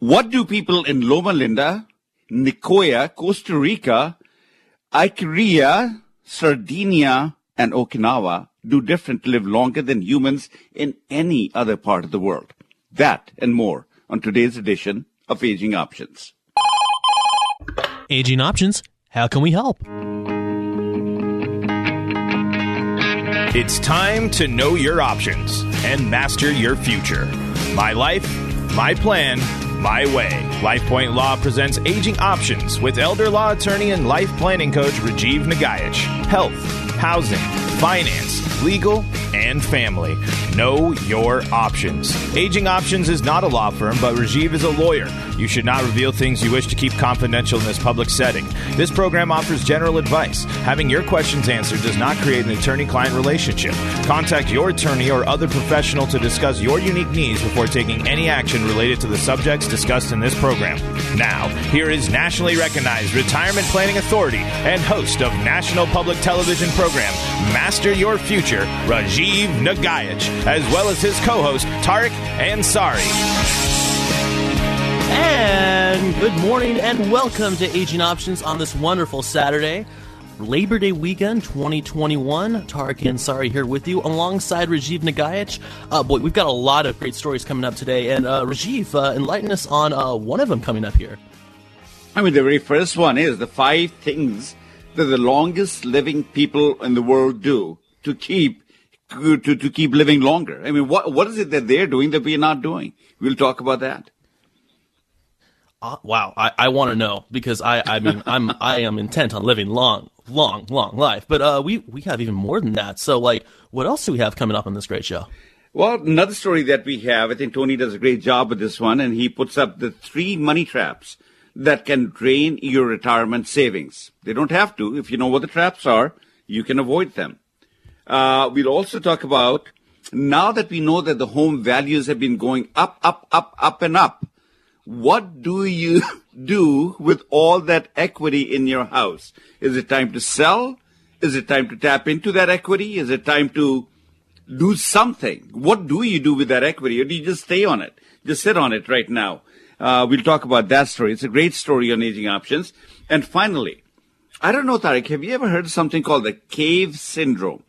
What do people in Loma Linda, Nicoya, Costa Rica, Icaria, Sardinia, and Okinawa do different to live longer than humans in any other part of the world? That and more on today's edition of Aging Options. Aging Options, how can we help? It's time to know your options and master your future. My life, my plan, my way. LifePoint Law presents Aging Options with elder law attorney and life planning coach Rajiv Nagaich. Health, housing, finance, legal, and family. Know your options. Aging Options is not a law firm, but Rajiv is a lawyer. You should not reveal things you wish to keep confidential in this public setting. This program offers general advice. Having your questions answered does not create an attorney client relationship. Contact your attorney or other professional to discuss your unique needs before taking any action related to the subjects discussed in this program. Now, here is nationally recognized retirement planning authority and host of national public television program Master Your Future, Rajiv Nagaich, as well as his co host, Tariq Ansari. And good morning and welcome to Aging Options on this wonderful Saturday. Labor Day weekend 2021. Tariq Ansari here with you alongside Rajiv Nagaich. Uh, boy, we've got a lot of great stories coming up today. And uh, Rajiv, uh, enlighten us on uh, one of them coming up here. I mean, the very first one is the five things that the longest living people in the world do to keep to, to keep living longer. I mean, what what is it that they're doing that we're not doing? We'll talk about that. Uh, wow, I, I want to know because I, I mean I'm I am intent on living long, long, long life. But uh, we we have even more than that. So like, what else do we have coming up on this great show? Well, another story that we have, I think Tony does a great job with this one, and he puts up the three money traps that can drain your retirement savings. They don't have to. If you know what the traps are, you can avoid them. Uh, we'll also talk about now that we know that the home values have been going up, up, up, up, and up. What do you do with all that equity in your house? Is it time to sell? Is it time to tap into that equity? Is it time to do something? What do you do with that equity? Or do you just stay on it? Just sit on it right now. Uh, we'll talk about that story. It's a great story on aging options. And finally, I don't know, Tariq, have you ever heard of something called the cave syndrome?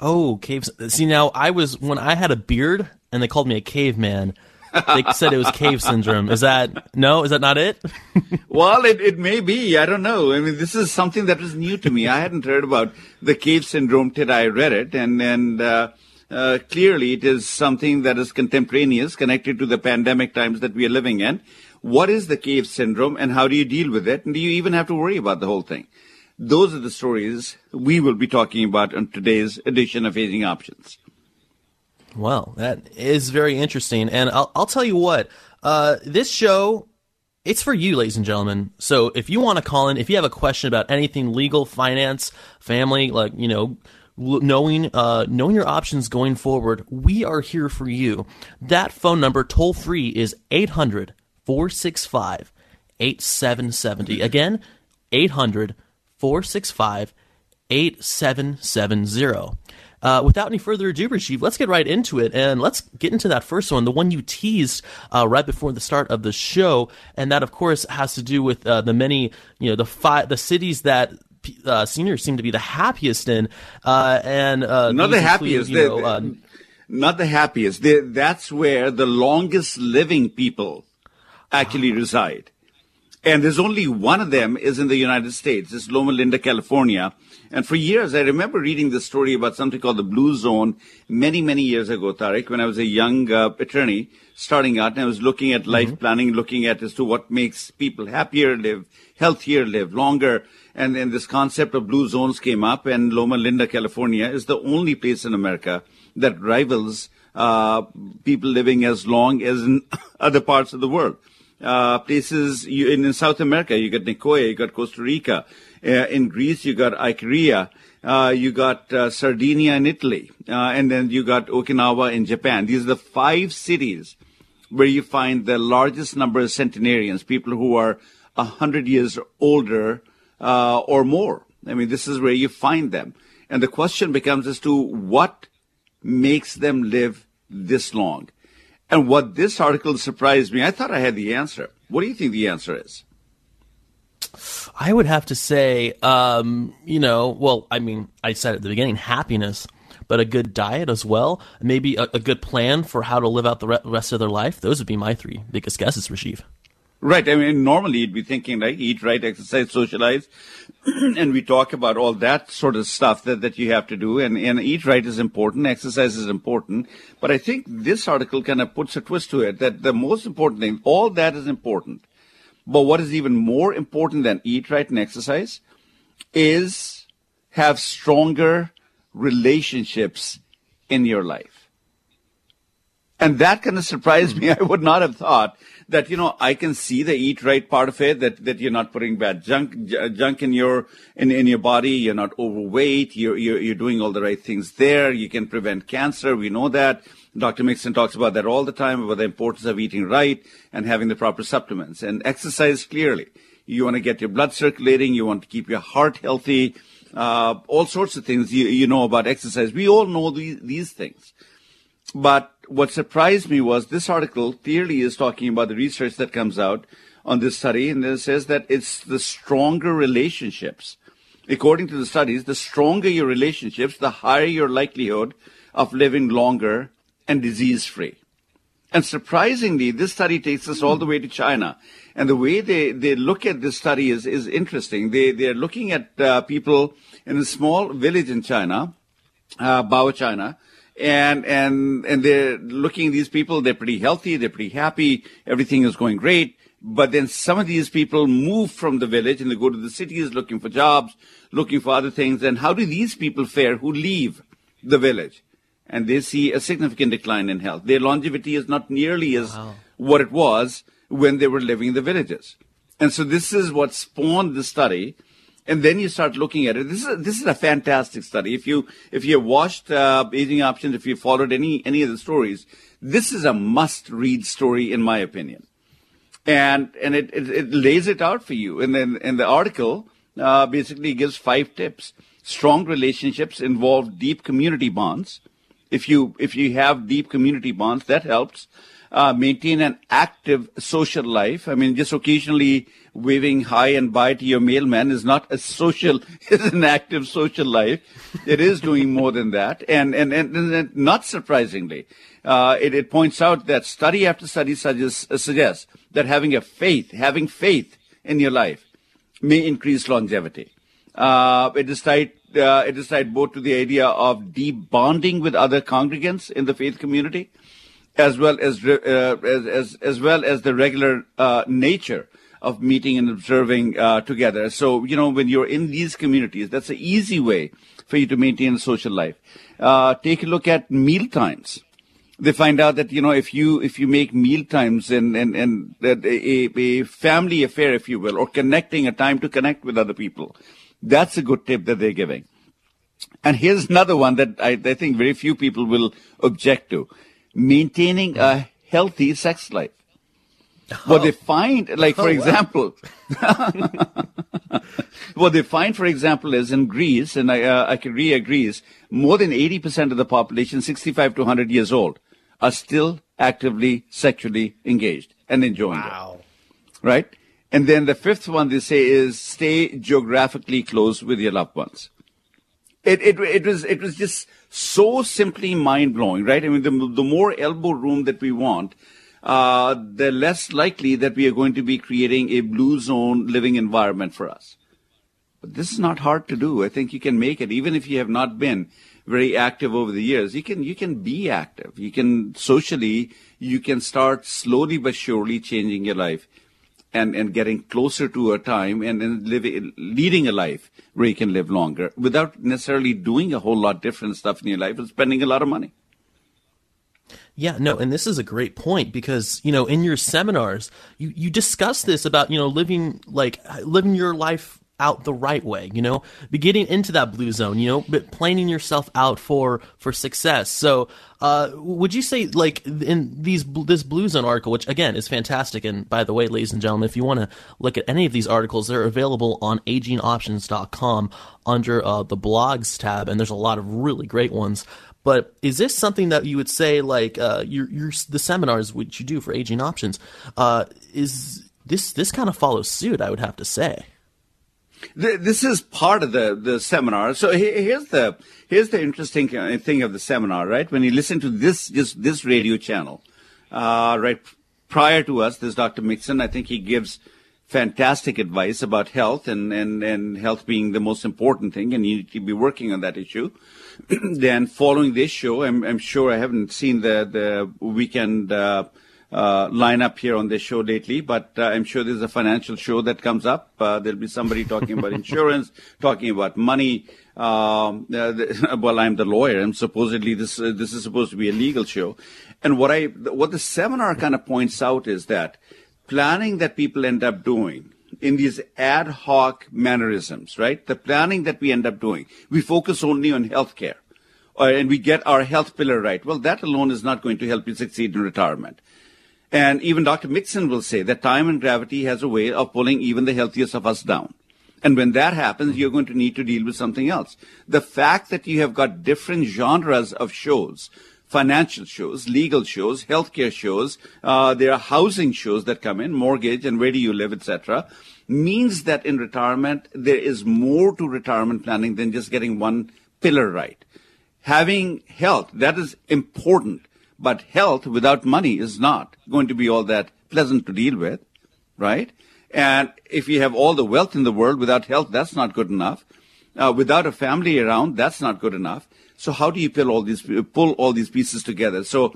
Oh, caves. See, now I was when I had a beard and they called me a caveman. They said it was cave syndrome. Is that no? Is that not it? well, it, it may be. I don't know. I mean, this is something that was new to me. I hadn't heard about the cave syndrome till I read it, and and uh, uh, clearly it is something that is contemporaneous, connected to the pandemic times that we are living in. What is the cave syndrome, and how do you deal with it? And do you even have to worry about the whole thing? Those are the stories we will be talking about on today's edition of Aging Options. Well, that is very interesting. And I'll, I'll tell you what, uh, this show, it's for you, ladies and gentlemen. So if you want to call in, if you have a question about anything legal, finance, family, like, you know, knowing uh, knowing your options going forward, we are here for you. That phone number, toll free, is 800 465 8770. Again, 800 465 8770. Uh, without any further ado, Rajiv, let's get right into it and let's get into that first one, the one you teased uh, right before the start of the show, and that, of course, has to do with uh, the many, you know, the five, the cities that uh, seniors seem to be the happiest in, uh, and uh, not the happiest. You know, not the happiest. They're, that's where the longest living people actually reside. And there's only one of them is in the United States. It's Loma Linda, California. And for years, I remember reading this story about something called the Blue Zone many, many years ago, Tariq, when I was a young uh, attorney starting out and I was looking at life mm-hmm. planning, looking at as to what makes people happier, live healthier, live longer. And then this concept of blue zones came up and Loma Linda, California is the only place in America that rivals uh, people living as long as in other parts of the world uh, places you, in, in, South America. You got Nicoya, you got Costa Rica. Uh, in Greece, you got Icaria. Uh, you got uh, Sardinia in Italy, uh, and then you got Okinawa in Japan. These are the five cities where you find the largest number of centenarians, people who are a hundred years older uh, or more. I mean, this is where you find them, and the question becomes as to what makes them live this long. And what this article surprised me, I thought I had the answer. What do you think the answer is? I would have to say, um, you know, well, I mean, I said at the beginning, happiness, but a good diet as well. Maybe a, a good plan for how to live out the re- rest of their life. Those would be my three biggest guesses, Rajiv. Right. I mean, normally you'd be thinking like eat right, exercise, socialize, and we talk about all that sort of stuff that, that you have to do. And, and eat right is important, exercise is important. But I think this article kind of puts a twist to it that the most important thing, all that is important. But what is even more important than eat right and exercise is have stronger relationships in your life. And that kind of surprised me. I would not have thought that, you know, I can see the eat right part of it, that, that you're not putting bad junk, junk in your, in, in your body. You're not overweight. You're, you're, you're doing all the right things there. You can prevent cancer. We know that. Dr. Mixon talks about that all the time, about the importance of eating right and having the proper supplements and exercise clearly. You want to get your blood circulating. You want to keep your heart healthy. Uh, all sorts of things you, you know about exercise. We all know these, these things. But what surprised me was this article clearly is talking about the research that comes out on this study, and it says that it's the stronger relationships. According to the studies, the stronger your relationships, the higher your likelihood of living longer and disease free. And surprisingly, this study takes us all the way to China. And the way they, they look at this study is, is interesting. They, they're looking at uh, people in a small village in China, uh, Bao, China, and and and they're looking at these people. They're pretty healthy. They're pretty happy. Everything is going great. But then some of these people move from the village and they go to the cities looking for jobs, looking for other things. And how do these people fare who leave the village? And they see a significant decline in health. Their longevity is not nearly as wow. what it was when they were living in the villages. And so this is what spawned the study and then you start looking at it. This is a, this is a fantastic study. If you if you have watched uh, Aging Options, if you followed any any of the stories, this is a must read story in my opinion, and and it, it, it lays it out for you. And then and the article uh, basically gives five tips. Strong relationships involve deep community bonds. If you if you have deep community bonds, that helps. Uh, maintain an active social life. I mean, just occasionally waving hi and bye to your mailman is not a social, is an active social life. It is doing more than that. And, and, and, and not surprisingly, uh, it, it, points out that study after study suggests, uh, suggests that having a faith, having faith in your life may increase longevity. Uh, it is tied, uh, it is tied both to the idea of deep bonding with other congregants in the faith community, as well as, uh, as, as, as well as the regular, uh, nature of meeting and observing uh, together. So, you know, when you're in these communities, that's an easy way for you to maintain a social life. Uh, take a look at meal times. They find out that, you know, if you, if you make meal times and, and, and a, a family affair, if you will, or connecting a time to connect with other people, that's a good tip that they're giving. And here's another one that I, I think very few people will object to. Maintaining a healthy sex life. What they find, like for oh, example, what they find, for example, is in Greece, and I, uh, I can re-agrees, more than 80% of the population, 65 to 100 years old, are still actively sexually engaged and enjoying wow. it. Right? And then the fifth one they say is stay geographically close with your loved ones. It, it, it was, it was just so simply mind blowing, right? I mean, the, the more elbow room that we want, uh, the less likely that we are going to be creating a blue zone living environment for us. But this is not hard to do. I think you can make it, even if you have not been very active over the years. You can you can be active. You can socially. You can start slowly but surely changing your life, and and getting closer to a time and, and living leading a life where you can live longer without necessarily doing a whole lot different stuff in your life and spending a lot of money. Yeah, no, and this is a great point because, you know, in your seminars, you, you discuss this about, you know, living like living your life out the right way, you know, be getting into that blue zone, you know, but planning yourself out for for success. So, uh, would you say like in these this blue zone article, which again is fantastic, and by the way, ladies and gentlemen, if you want to look at any of these articles, they're available on agingoptions.com under uh, the blogs tab, and there's a lot of really great ones. But is this something that you would say, like uh, your, your the seminars which you do for aging options, uh, is this this kind of follows suit? I would have to say. This is part of the, the seminar. So here's the here's the interesting thing of the seminar, right? When you listen to this just this radio channel, uh, right prior to us, there's Dr. Mixon. I think he gives fantastic advice about health and, and, and health being the most important thing, and you need to be working on that issue. then following this show, I'm, I'm sure I haven't seen the the weekend. Uh, uh, lineup here on this show lately, but uh, I'm sure there's a financial show that comes up. Uh, there'll be somebody talking about insurance, talking about money. Um, uh, the, well, I'm the lawyer, and supposedly this uh, this is supposed to be a legal show. And what I what the seminar kind of points out is that planning that people end up doing in these ad hoc mannerisms, right? The planning that we end up doing, we focus only on healthcare. Uh, and we get our health pillar right. Well, that alone is not going to help you succeed in retirement. And even Dr. Mixon will say that time and gravity has a way of pulling even the healthiest of us down. And when that happens, you're going to need to deal with something else. The fact that you have got different genres of shows, financial shows, legal shows, healthcare shows, uh, there are housing shows that come in, mortgage and where do you live, etc., means that in retirement, there is more to retirement planning than just getting one pillar right. Having health, that is important but health without money is not going to be all that pleasant to deal with, right? And if you have all the wealth in the world without health, that's not good enough. Uh, without a family around, that's not good enough. So how do you pull all these pull all these pieces together? So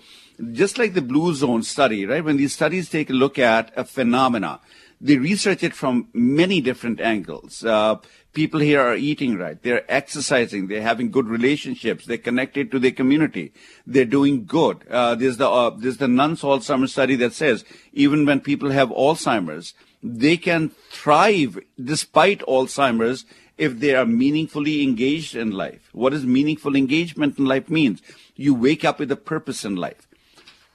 just like the blue zone study, right? When these studies take a look at a phenomena, they research it from many different angles. Uh, people here are eating right. They're exercising. They're having good relationships. They're connected to their community. They're doing good. Uh, there's the uh, there's the Nuns Alzheimer's study that says even when people have Alzheimer's, they can thrive despite Alzheimer's if they are meaningfully engaged in life. What does meaningful engagement in life means? You wake up with a purpose in life.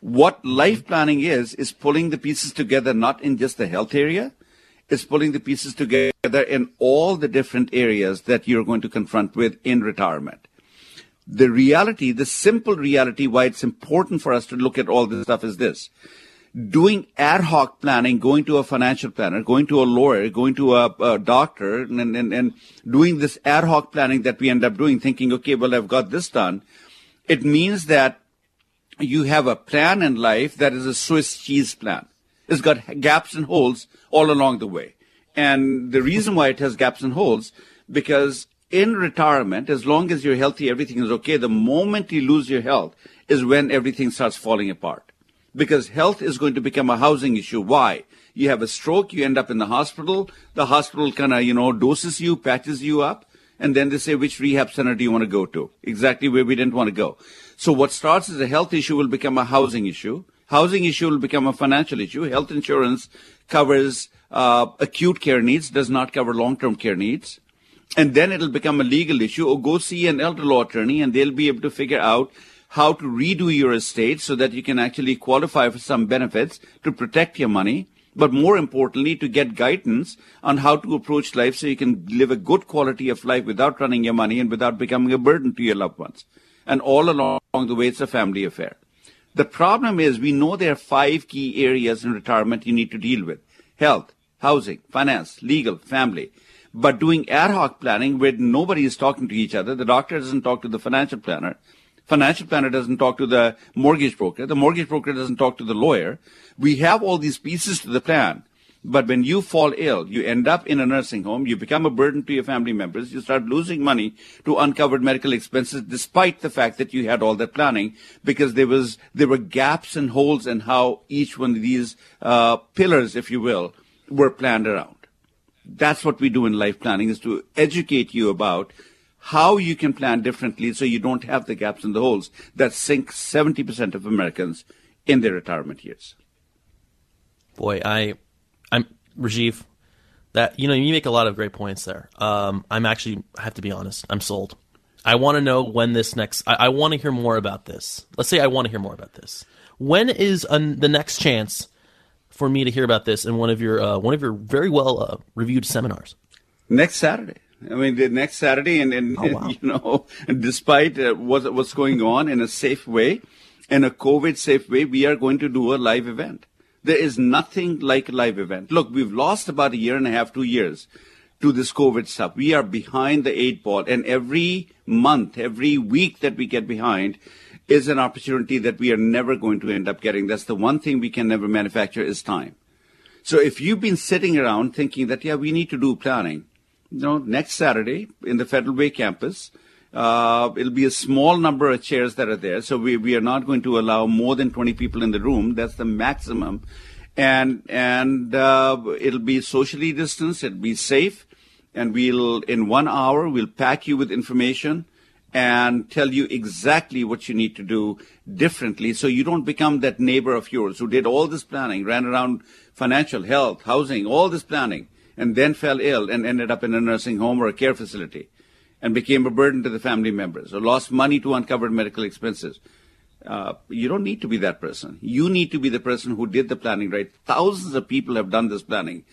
What life planning is, is pulling the pieces together, not in just the health area, is pulling the pieces together in all the different areas that you're going to confront with in retirement. The reality, the simple reality why it's important for us to look at all this stuff is this. Doing ad hoc planning, going to a financial planner, going to a lawyer, going to a, a doctor, and, and, and doing this ad hoc planning that we end up doing, thinking, okay, well, I've got this done. It means that you have a plan in life that is a Swiss cheese plan. It's got gaps and holes all along the way. And the reason why it has gaps and holes, because in retirement, as long as you're healthy, everything is okay. The moment you lose your health is when everything starts falling apart. Because health is going to become a housing issue. Why? You have a stroke, you end up in the hospital. The hospital kind of, you know, doses you, patches you up. And then they say, which rehab center do you want to go to? Exactly where we didn't want to go. So what starts as a health issue will become a housing issue. Housing issue will become a financial issue. Health insurance covers uh, acute care needs, does not cover long-term care needs. And then it'll become a legal issue. Or go see an elder law attorney and they'll be able to figure out how to redo your estate so that you can actually qualify for some benefits to protect your money. But more importantly, to get guidance on how to approach life so you can live a good quality of life without running your money and without becoming a burden to your loved ones. And all along the way, it's a family affair. The problem is we know there are five key areas in retirement you need to deal with. Health, housing, finance, legal, family. But doing ad hoc planning where nobody is talking to each other, the doctor doesn't talk to the financial planner, financial planner doesn't talk to the mortgage broker, the mortgage broker doesn't talk to the lawyer. We have all these pieces to the plan. But when you fall ill, you end up in a nursing home, you become a burden to your family members, you start losing money to uncovered medical expenses despite the fact that you had all that planning because there was, there were gaps and holes in how each one of these, uh, pillars, if you will, were planned around. That's what we do in life planning is to educate you about how you can plan differently so you don't have the gaps and the holes that sink 70% of Americans in their retirement years. Boy, I Rajiv. That you know, you make a lot of great points there. Um, I'm actually, I have to be honest, I'm sold. I want to know when this next. I, I want to hear more about this. Let's say I want to hear more about this. When is un, the next chance for me to hear about this in one of your uh, one of your very well uh, reviewed seminars? Next Saturday. I mean, the next Saturday, and, and, oh, wow. you know, despite uh, what, what's going on in a safe way, in a COVID safe way, we are going to do a live event. There is nothing like a live event. Look, we've lost about a year and a half, two years to this COVID stuff. We are behind the eight ball, and every month, every week that we get behind is an opportunity that we are never going to end up getting. That's the one thing we can never manufacture is time. So if you've been sitting around thinking that, yeah, we need to do planning, you know, next Saturday in the Federal Way campus, it'll be a small number of chairs that are there. So we, we are not going to allow more than 20 people in the room. That's the maximum. And, and, uh, it'll be socially distanced. It'll be safe. And we'll, in one hour, we'll pack you with information and tell you exactly what you need to do differently so you don't become that neighbor of yours who did all this planning, ran around financial, health, housing, all this planning, and then fell ill and ended up in a nursing home or a care facility and became a burden to the family members or lost money to uncovered medical expenses. Uh, you don't need to be that person. You need to be the person who did the planning right. Thousands of people have done this planning,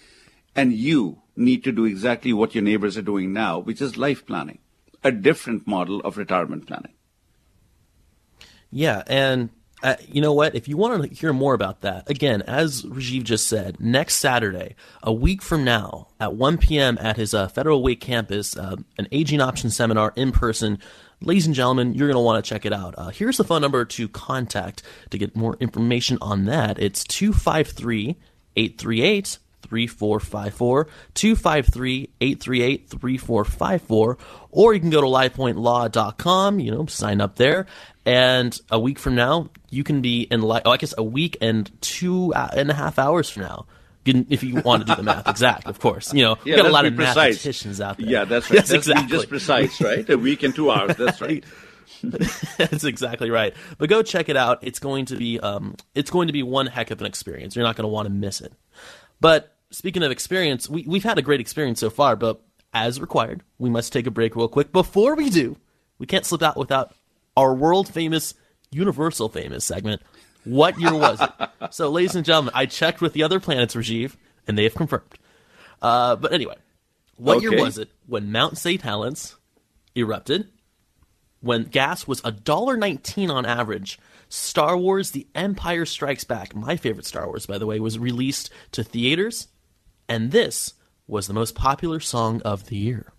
and you need to do exactly what your neighbors are doing now, which is life planning, a different model of retirement planning. Yeah, and uh, you know what? If you want to hear more about that, again, as Rajiv just said, next Saturday, a week from now, at 1 p.m. at his uh, Federal Way campus, uh, an aging option seminar in person. Ladies and gentlemen, you're going to want to check it out. Uh, here's the phone number to contact to get more information on that. It's 253 838 3454, 253 838 3454, or you can go to lifepointlaw.com, you know, sign up there. And a week from now, you can be in, li- oh, I guess a week and two and a half hours from now. If you want to do the math exact, of course, you know, yeah, got a lot of precise. mathematicians out there. Yeah, that's right. That's, that's exactly just precise, right? A week and two hours. That's right. That's exactly right. But go check it out. It's going to be um, it's going to be one heck of an experience. You're not going to want to miss it. But speaking of experience, we, we've had a great experience so far. But as required, we must take a break real quick. Before we do, we can't slip out without our world famous, universal famous segment. What year was it? so, ladies and gentlemen, I checked with the other planets, Rajiv, and they have confirmed. Uh, but anyway, what Okay. year was it when Mount St. Helens erupted? When gas was $1.19 on average, Star Wars The Empire Strikes Back, my favorite Star Wars, by the way, was released to theaters, and this was the most popular song of the year.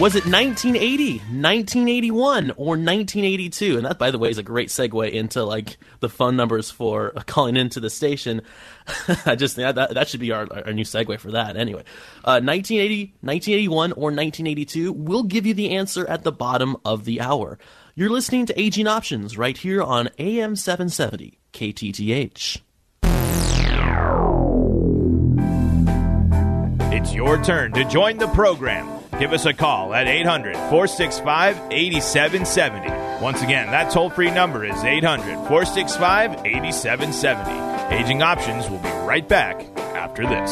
Was it 1980, 1981, or 1982? And that, by the way, is a great segue into like the phone numbers for calling into the station. I just that, that should be our, our new segue for that. Anyway, uh, 1980, 1981, or 1982. We'll give you the answer at the bottom of the hour. You're listening to Aging Options right here on AM 770 KTTH. It's your turn to join the program. Give us a call at 800 465 8770. Once again, that toll free number is 800 465 8770. Aging Options will be right back after this.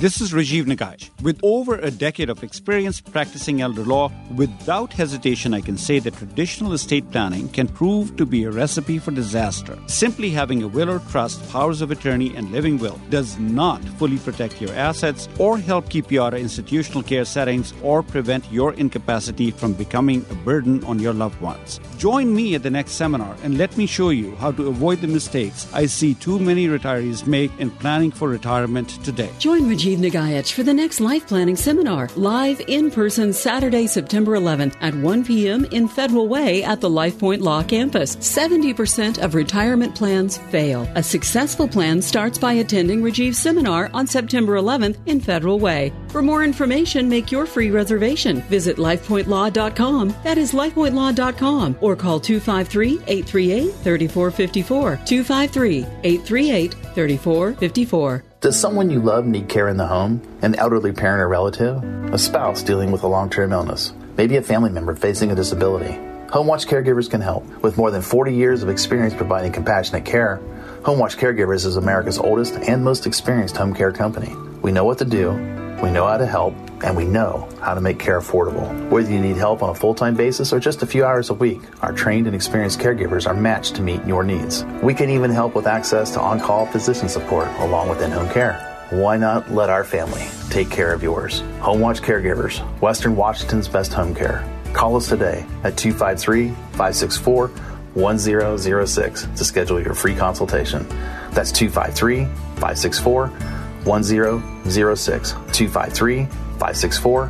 This is Rajiv Nagaich. With over a decade of experience practicing elder law, without hesitation, I can say that traditional estate planning can prove to be a recipe for disaster. Simply having a will or trust, powers of attorney, and living will does not fully protect your assets or help keep you out of institutional care settings or prevent your incapacity from becoming a burden on your loved ones. Join me at the next seminar and let me show you how to avoid the mistakes I see too many retirees make in planning for retirement today. Join Rajiv Nagaich for the next life planning seminar, live in person Saturday, September 11th at 1 p.m. in Federal Way at the LifePoint Law Campus. 70% of retirement plans fail. A successful plan starts by attending Rajiv's seminar on September 11th in Federal Way. For more information, make your free reservation. Visit lifepointlaw.com. That is lifepointlaw.com or call 253 838 3454. 253 838 3454. Does someone you love need care in the home? An elderly parent or relative? A spouse dealing with a long term illness? Maybe a family member facing a disability? HomeWatch Caregivers can help. With more than 40 years of experience providing compassionate care, HomeWatch Caregivers is America's oldest and most experienced home care company. We know what to do, We know how to help, and we know how to make care affordable. Whether you need help on a full time basis or just a few hours a week, our trained and experienced caregivers are matched to meet your needs. We can even help with access to on call physician support along with in home care. Why not let our family take care of yours? Home Watch Caregivers, Western Washington's best home care. Call us today at 253 564 1006 to schedule your free consultation. That's 253 564 1006. 253 564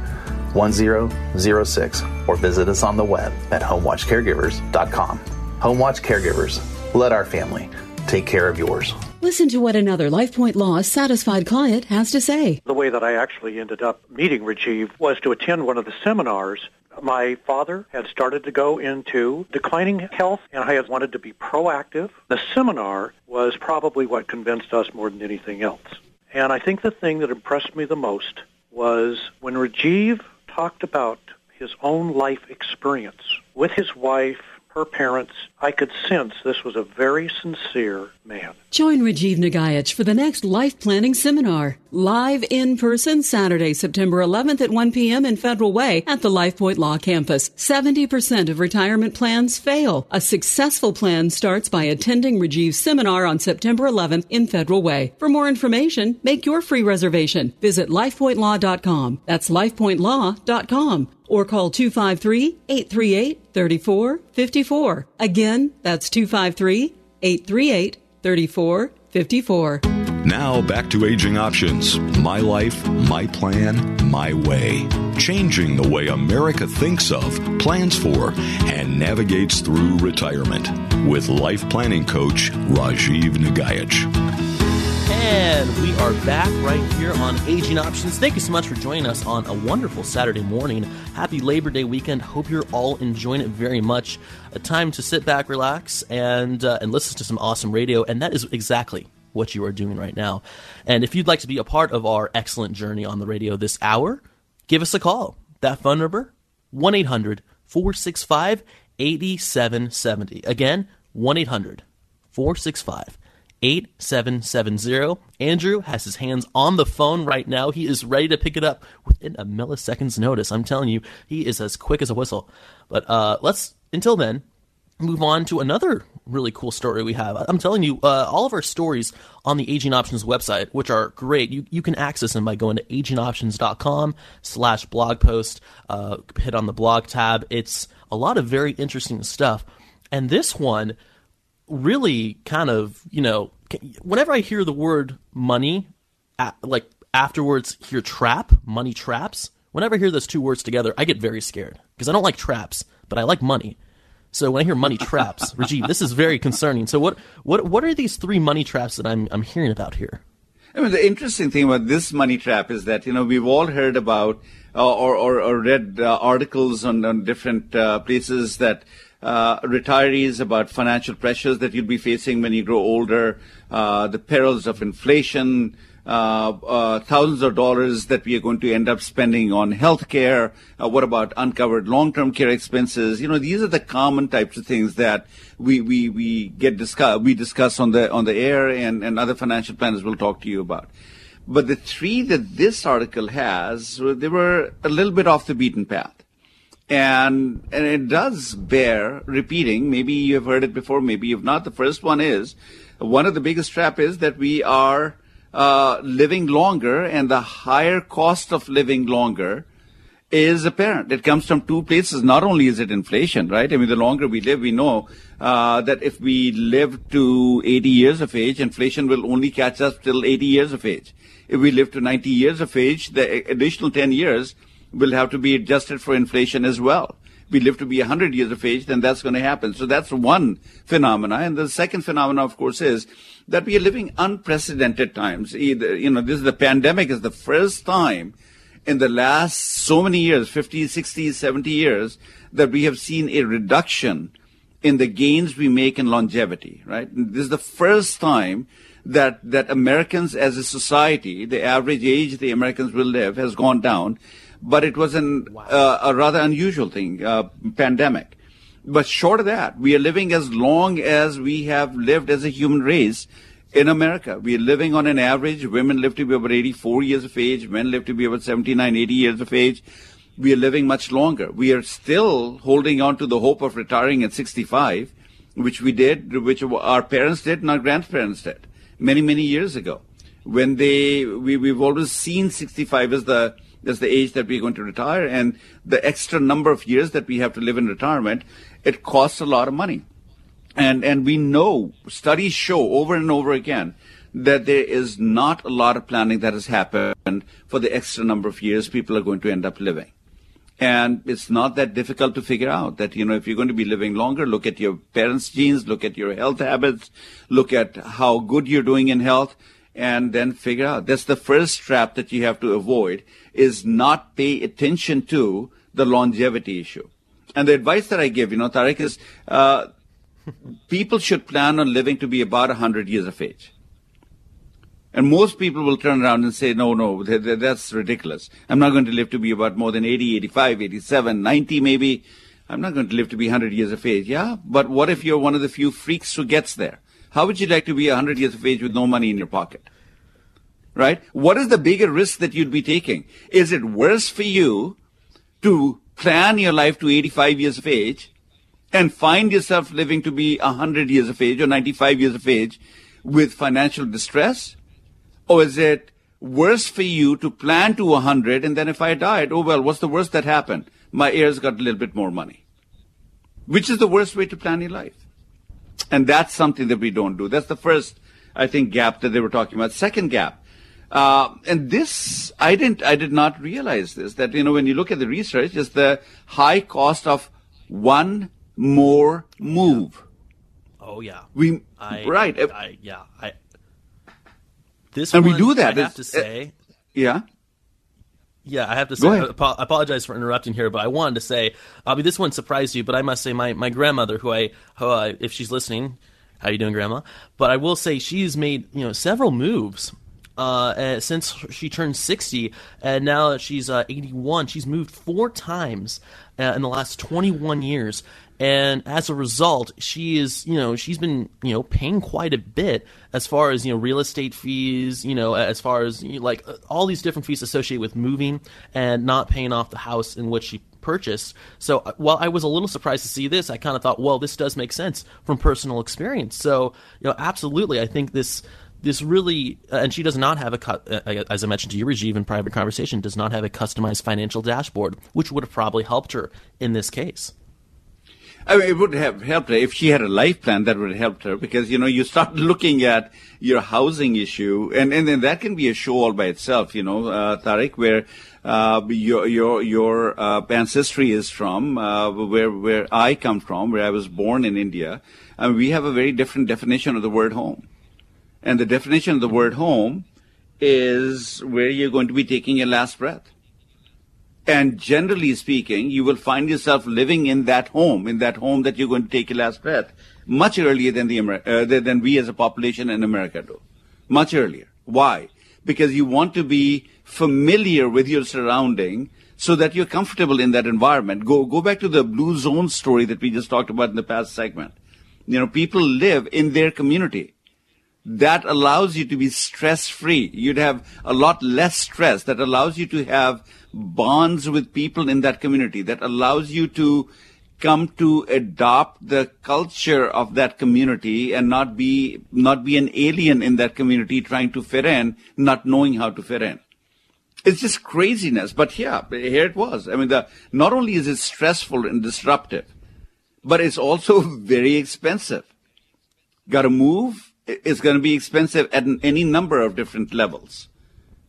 1006. Or visit us on the web at homewatchcaregivers.com. Home Watch Caregivers. Let our family take care of yours. Listen to what another LifePoint Law satisfied client has to say. The way that I actually ended up meeting Rajiv was to attend one of the seminars my father had started to go into declining health, and I had wanted to be proactive. The seminar was probably what convinced us more than anything else. And I think the thing that impressed me the most was when Rajiv talked about his own life experience with his wife her parents, I could sense this was a very sincere man. Join Rajiv Nagaich for the next life planning seminar. Live in person Saturday, September 11th at 1 p.m. in Federal Way at the LifePoint Law Campus. 70% of retirement plans fail. A successful plan starts by attending Rajiv's seminar on September 11th in Federal Way. For more information, make your free reservation. Visit lifepointlaw.com. That's lifepointlaw.com or call 253-838-3454. Again, that's 253-838-3454. Now back to Aging Options. My life, my plan, my way. Changing the way America thinks of, plans for, and navigates through retirement. With life planning coach Rajiv Nagaich. And we are back right here on Aging Options. Thank you so much for joining us on a wonderful Saturday morning. Happy Labor Day weekend. Hope you're all enjoying it very much. A time to sit back, relax, and uh, and listen to some awesome radio. And that is exactly what you are doing right now. And if you'd like to be a part of our excellent journey on the radio this hour, give us a call. That phone number 1 800 465 8770. Again, 1 800 465 8770. Andrew has his hands on the phone right now. He is ready to pick it up within a millisecond's notice. I'm telling you, he is as quick as a whistle. But uh, let's, until then, move on to another really cool story we have. I'm telling you, uh, all of our stories on the Aging Options website, which are great, you, you can access them by going to agingoptions.com slash blog post, uh, hit on the blog tab. It's a lot of very interesting stuff. And this one really kind of, you know, whenever I hear the word money, like afterwards hear trap, money traps, whenever I hear those two words together, I get very scared because I don't like traps, but I like money. So when I hear money traps, Rajiv, this is very concerning. So what what what are these three money traps that I'm I'm hearing about here? I mean, the interesting thing about this money trap is that you know we've all heard about uh, or, or, or read uh, articles on, on different uh, places that uh, retirees about financial pressures that you'll be facing when you grow older, uh, the perils of inflation, uh, uh thousands of dollars that we are going to end up spending on health care. Uh, what about uncovered long-term care expenses? You know, these are the common types of things that we, we, we get discuss, we discuss on the, on the air and, and other financial planners will talk to you about. But the three that this article has, they were a little bit off the beaten path and and it does bear repeating. Maybe you have heard it before, maybe you've not. The first one is one of the biggest trap is that we are uh, living longer, and the higher cost of living longer is apparent. It comes from two places. Not only is it inflation, right? I mean, the longer we live, we know uh, that if we live to 80 years of age, inflation will only catch us till 80 years of age. If we live to 90 years of age, the additional 10 years will have to be adjusted for inflation as well. We live to be 100 years of age, then that's going to happen. So that's one phenomena. And the second phenomena, of course, is that we are living unprecedented times. Either, you know, this is the pandemic is the first time in the last so many years, 50, 60, 70 years, that we have seen a reduction in the gains we make in longevity, right? This is the first time that, that Americans as a society, the average age the Americans will live has gone down but it was an, wow. uh, a rather unusual thing, uh, pandemic. But short of that, we are living as long as we have lived as a human race in America. We are living on an average. Women live to be about 84 years of age. Men live to be about 79, 80 years of age. We are living much longer. We are still holding on to the hope of retiring at 65, which we did, which our parents did and our grandparents did many, many years ago. When they, we, we've always seen 65 as the, as the age that we're going to retire and the extra number of years that we have to live in retirement, it costs a lot of money. And, and we know, studies show over and over again that there is not a lot of planning that has happened for the extra number of years people are going to end up living. And it's not that difficult to figure out that, you know, if you're going to be living longer, look at your parents' genes, look at your health habits, look at how good you're doing in health, and then figure out. That's the first trap that you have to avoid is not pay attention to the longevity issue. And the advice that I give, you know, Tariq, is uh, people should plan on living to be about 100 years of age. And most people will turn around and say, no, no, that's ridiculous. I'm not going to live to be about more than 80, 85, 87, 90 maybe. I'm not going to live to be 100 years of age. Yeah, but what if you're one of the few freaks who gets there? How would you like to be 100 years of age with no money in your pocket? Right? What is the bigger risk that you'd be taking? Is it worse for you to plan your life to 85 years of age and find yourself living to be 100 years of age or 95 years of age with financial distress? Or is it worse for you to plan to 100 and then if I died, oh well, what's the worst that happened? My heirs got a little bit more money. Which is the worst way to plan your life? And that's something that we don't do. That's the first, I think, gap that they were talking about. Second gap. Uh, and this, I didn't, I did not realize this, that, you know, when you look at the research, is the high cost of one more move. Oh yeah. We I, right. I, yeah. I this and one, we do that. I have to say. Yeah. Yeah, I have to say, I apologize for interrupting here, but I wanted to say, I mean, this one surprised you, but I must say, my, my grandmother, who I, who I, if she's listening, how you doing, Grandma? But I will say, she's made you know several moves uh, since she turned 60, and now that she's uh, 81, she's moved four times uh, in the last 21 years. And as a result, she is, you know, she's been, you know, paying quite a bit as far as, you know, real estate fees, you know, as far as, you know, like, uh, all these different fees associated with moving and not paying off the house in which she purchased. So uh, while I was a little surprised to see this, I kind of thought, well, this does make sense from personal experience. So, you know, absolutely, I think this this really, uh, and she does not have a, uh, as I mentioned to you, Rajiv, in private conversation, does not have a customized financial dashboard, which would have probably helped her in this case. I mean, it would have helped her if she had a life plan. That would have helped her because you know you start looking at your housing issue, and and then that can be a show all by itself. You know, uh, Tariq, where uh, your your your uh, ancestry is from, uh, where where I come from, where I was born in India, I and we have a very different definition of the word home. And the definition of the word home is where you're going to be taking your last breath. And generally speaking, you will find yourself living in that home, in that home that you're going to take your last breath, much earlier than the uh, than we as a population in America do. Much earlier. Why? Because you want to be familiar with your surrounding so that you're comfortable in that environment. Go go back to the blue zone story that we just talked about in the past segment. You know, people live in their community that allows you to be stress free. You'd have a lot less stress that allows you to have bonds with people in that community that allows you to come to adopt the culture of that community and not be not be an alien in that community trying to fit in not knowing how to fit in. It's just craziness but yeah here it was. I mean the not only is it stressful and disruptive but it's also very expensive. Got to move it's going to be expensive at any number of different levels.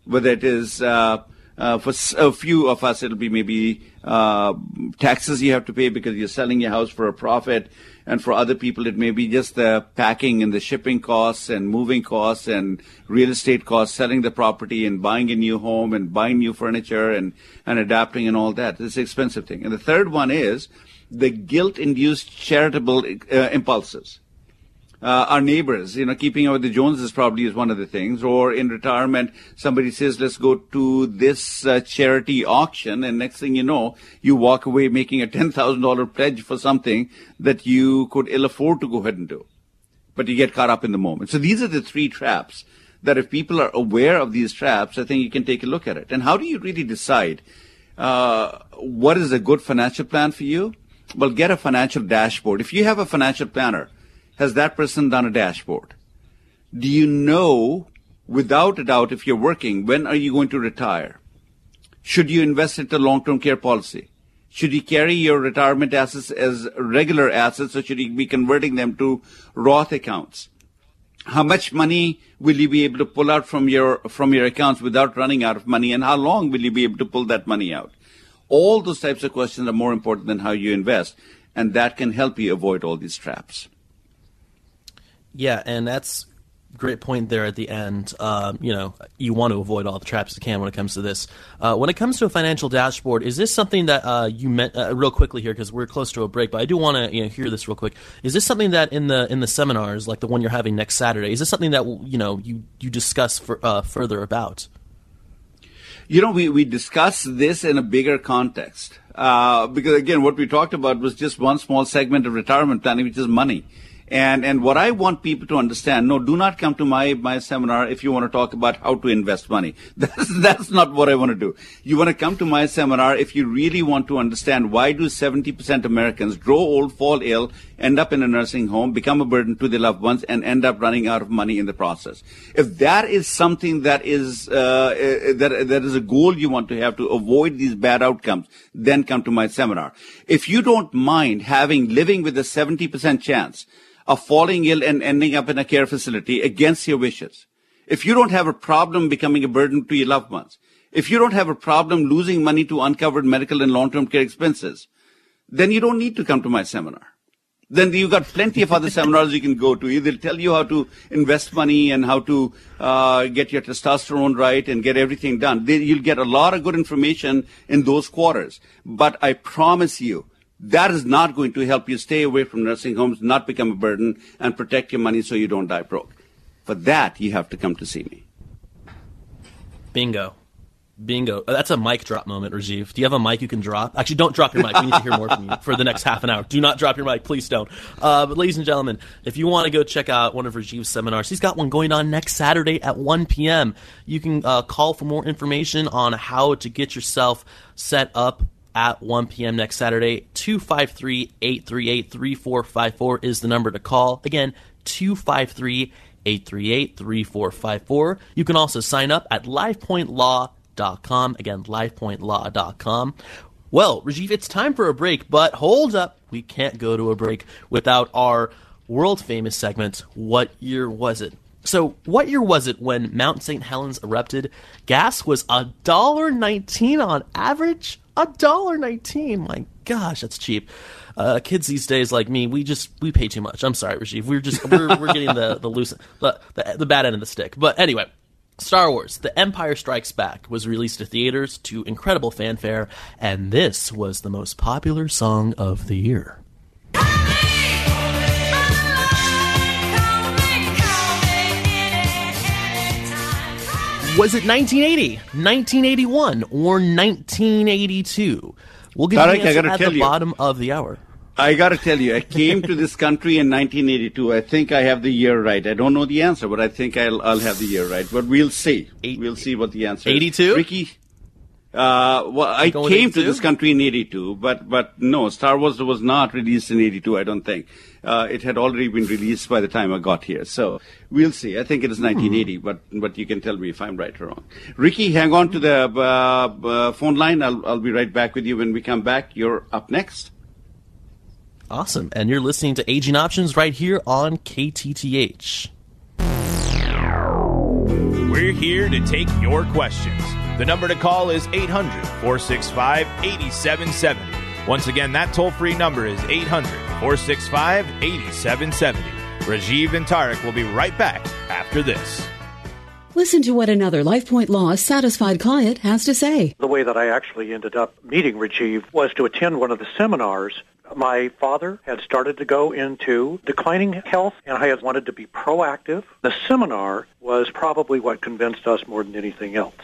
Whether it is uh, uh, for a few of us, it'll be maybe uh, taxes you have to pay because you're selling your house for a profit, and for other people, it may be just the packing and the shipping costs and moving costs and real estate costs, selling the property and buying a new home and buying new furniture and and adapting and all that. It's an expensive thing. And the third one is the guilt-induced charitable uh, impulses uh, our neighbors. You know, keeping up with the Joneses probably is one of the things. Or in retirement, somebody says, let's go to this uh, charity auction. And next thing you know, you walk away making a $10,000 pledge for something that you could ill afford to go ahead and do. but you get caught up in the moment. So these are the three traps that if people are aware of these traps, I think you can take a look at it. And how do you really decide uh, what is a good financial plan for you? Well, get a financial dashboard. If you have a financial planner, has that person done a dashboard? Do you know, without a doubt, if you're working, when are you going to retire? Should you invest into long-term care policy? Should you carry your retirement assets as regular assets or should you be converting them to Roth accounts? How much money will you be able to pull out from your, from your accounts without running out of money and how long will you be able to pull that money out? All those types of questions are more important than how you invest and that can help you avoid all these traps. Yeah, and that's great point there at the end. Um, you know, you want to avoid all the traps you can when it comes to this. Uh, when it comes to a financial dashboard, is this something that uh, you meant uh, real quickly here because we're close to a break? But I do want to you know, hear this real quick. Is this something that in the in the seminars, like the one you're having next Saturday, is this something that you know you you discuss for, uh, further about? You know, we, we discuss this in a bigger context. Uh, because again, what we talked about was just one small segment of retirement planning, which is money. And, and what I want people to understand, no, do not come to my, my seminar if you want to talk about how to invest money. That's, that's not what I want to do. You want to come to my seminar if you really want to understand why do 70% Americans grow old, fall ill, end up in a nursing home, become a burden to their loved ones, and end up running out of money in the process. If that is something that is, uh, uh that, that is a goal you want to have to avoid these bad outcomes, then come to my seminar. If you don't mind having, living with a 70% chance of falling ill and ending up in a care facility against your wishes, if you don't have a problem becoming a burden to your loved ones, if you don't have a problem losing money to uncovered medical and long-term care expenses, then you don't need to come to my seminar. Then you've got plenty of other seminars you can go to. They'll tell you how to invest money and how to uh, get your testosterone right and get everything done. They, you'll get a lot of good information in those quarters. But I promise you, that is not going to help you stay away from nursing homes, not become a burden, and protect your money so you don't die broke. For that, you have to come to see me. Bingo. Bingo. That's a mic drop moment, Rajiv. Do you have a mic you can drop? Actually, don't drop your mic. We need to hear more from you for the next half an hour. Do not drop your mic. Please don't. Uh, but, ladies and gentlemen, if you want to go check out one of Rajiv's seminars, he's got one going on next Saturday at 1 p.m. You can uh, call for more information on how to get yourself set up at 1 p.m. next Saturday. 253 838 3454 is the number to call. Again, 253 838 3454. You can also sign up at lifepointlaw.com. Again, lifepointlaw.com. Well, Rajiv, it's time for a break, but hold up. We can't go to a break without our world famous segment, What Year Was It? So, what year was it when Mount St. Helens erupted? Gas was a dollar nineteen on average. A dollar nineteen. My gosh, that's cheap. Uh, kids these days, like me, we just we pay too much. I'm sorry, Rajiv. We're just we're, we're getting the the loose the, the the bad end of the stick. But anyway, Star Wars: The Empire Strikes Back was released to theaters to incredible fanfare, and this was the most popular song of the year. Was it 1980, 1981, or 1982? We'll get Tarek, the at the you. bottom of the hour. I got to tell you, I came to this country in 1982. I think I have the year right. I don't know the answer, but I think I'll, I'll have the year right. But we'll see. Eight, we'll see what the answer 82? is. Ricky, uh, well, I came to this country in 82, but, but no, Star Wars was not released in 82, I don't think. Uh, it had already been released by the time I got here. So we'll see. I think it is 1980, hmm. but, but you can tell me if I'm right or wrong. Ricky, hang on to the, uh, uh, phone line. I'll, I'll be right back with you when we come back. You're up next. Awesome. And you're listening to Aging Options right here on KTTH. We're here to take your questions. The number to call is 800 465 8770. Once again, that toll free number is 800 465 8770. Rajiv and Tarek will be right back after this. Listen to what another LifePoint Law satisfied client has to say. The way that I actually ended up meeting Rajiv was to attend one of the seminars my father had started to go into declining health, and I had wanted to be proactive. The seminar was probably what convinced us more than anything else.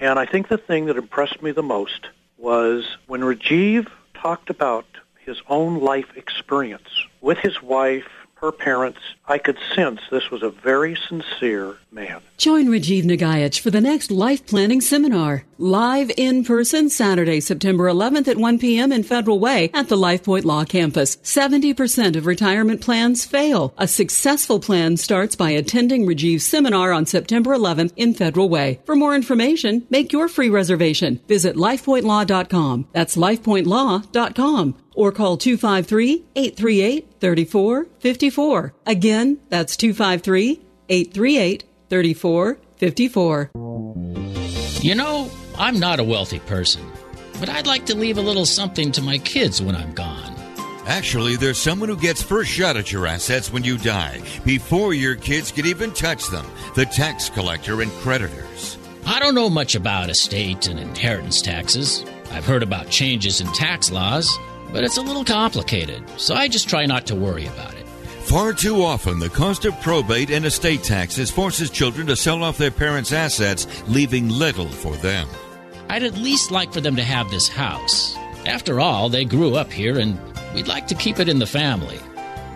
And I think the thing that impressed me the most was when Rajiv talked about his own life experience with his wife, her parents, I could sense this was a very sincere man. Join Rajiv Nagaich for the next life planning seminar. Live in person Saturday, September 11th at 1 p.m. in Federal Way at the LifePoint Law Campus. 70% of retirement plans fail. A successful plan starts by attending Rajiv's seminar on September 11th in Federal Way. For more information, make your free reservation. Visit lifepointlaw.com. That's lifepointlaw.com or call 253-838-3454. Again, that's 253-838-3454. You know, I'm not a wealthy person, but I'd like to leave a little something to my kids when I'm gone. Actually, there's someone who gets first shot at your assets when you die, before your kids can even touch them the tax collector and creditors. I don't know much about estate and inheritance taxes. I've heard about changes in tax laws, but it's a little complicated, so I just try not to worry about it. Far too often, the cost of probate and estate taxes forces children to sell off their parents' assets, leaving little for them. I'd at least like for them to have this house. After all, they grew up here and we'd like to keep it in the family.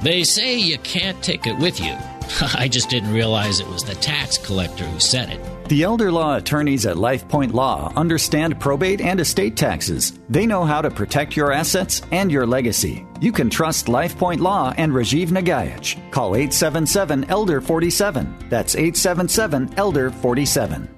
They say you can't take it with you. I just didn't realize it was the tax collector who said it. The elder law attorneys at LifePoint Law understand probate and estate taxes. They know how to protect your assets and your legacy. You can trust LifePoint Law and Rajiv Nagaich. Call 877 Elder 47. That's 877 Elder 47.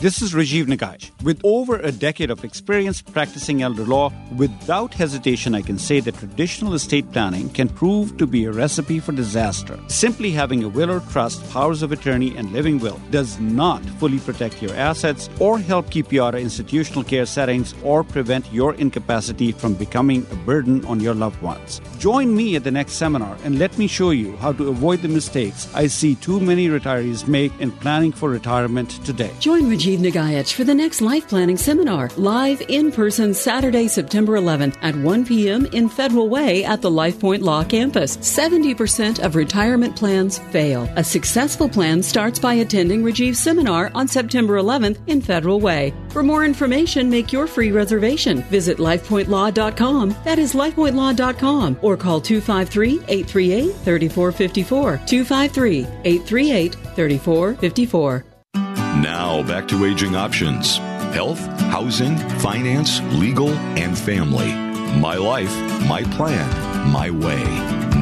This is Rajiv Nagaich. With over a decade of experience practicing elder law, without hesitation, I can say that traditional estate planning can prove to be a recipe for disaster. Simply having a will or trust, powers of attorney, and living will does not fully protect your assets or help keep you out of institutional care settings or prevent your incapacity from becoming a burden on your loved ones. Join me at the next seminar and let me show you how to avoid the mistakes I see too many retirees make in planning for retirement today. Join Rajiv Nagaich for the next life planning seminar, live in person Saturday, September 11th at 1 p.m. in Federal Way at the LifePoint Law Campus. 70% of retirement plans fail. A successful plan starts by attending Rajiv's seminar on September 11th in Federal Way. For more information, make your free reservation. Visit lifepointlaw.com. That is lifepointlaw.com or call 253 838 Now back to aging options health, housing, finance, legal, and family. My life, my plan, my way.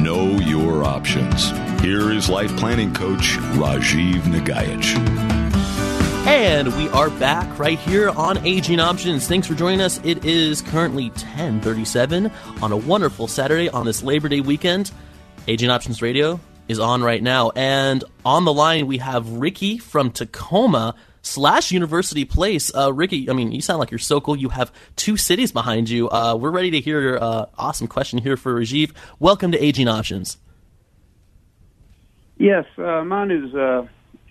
Know your options. Here is life planning coach Rajiv Nagaich. And we are back right here on Aging Options. Thanks for joining us. It is currently 1037 on a wonderful Saturday on this Labor Day weekend. Aging Options Radio is on right now. And on the line, we have Ricky from Tacoma slash University Place. Uh, Ricky, I mean, you sound like you're so cool. You have two cities behind you. Uh, we're ready to hear your uh, awesome question here for Rajiv. Welcome to Aging Options. Yes, uh, mine is uh,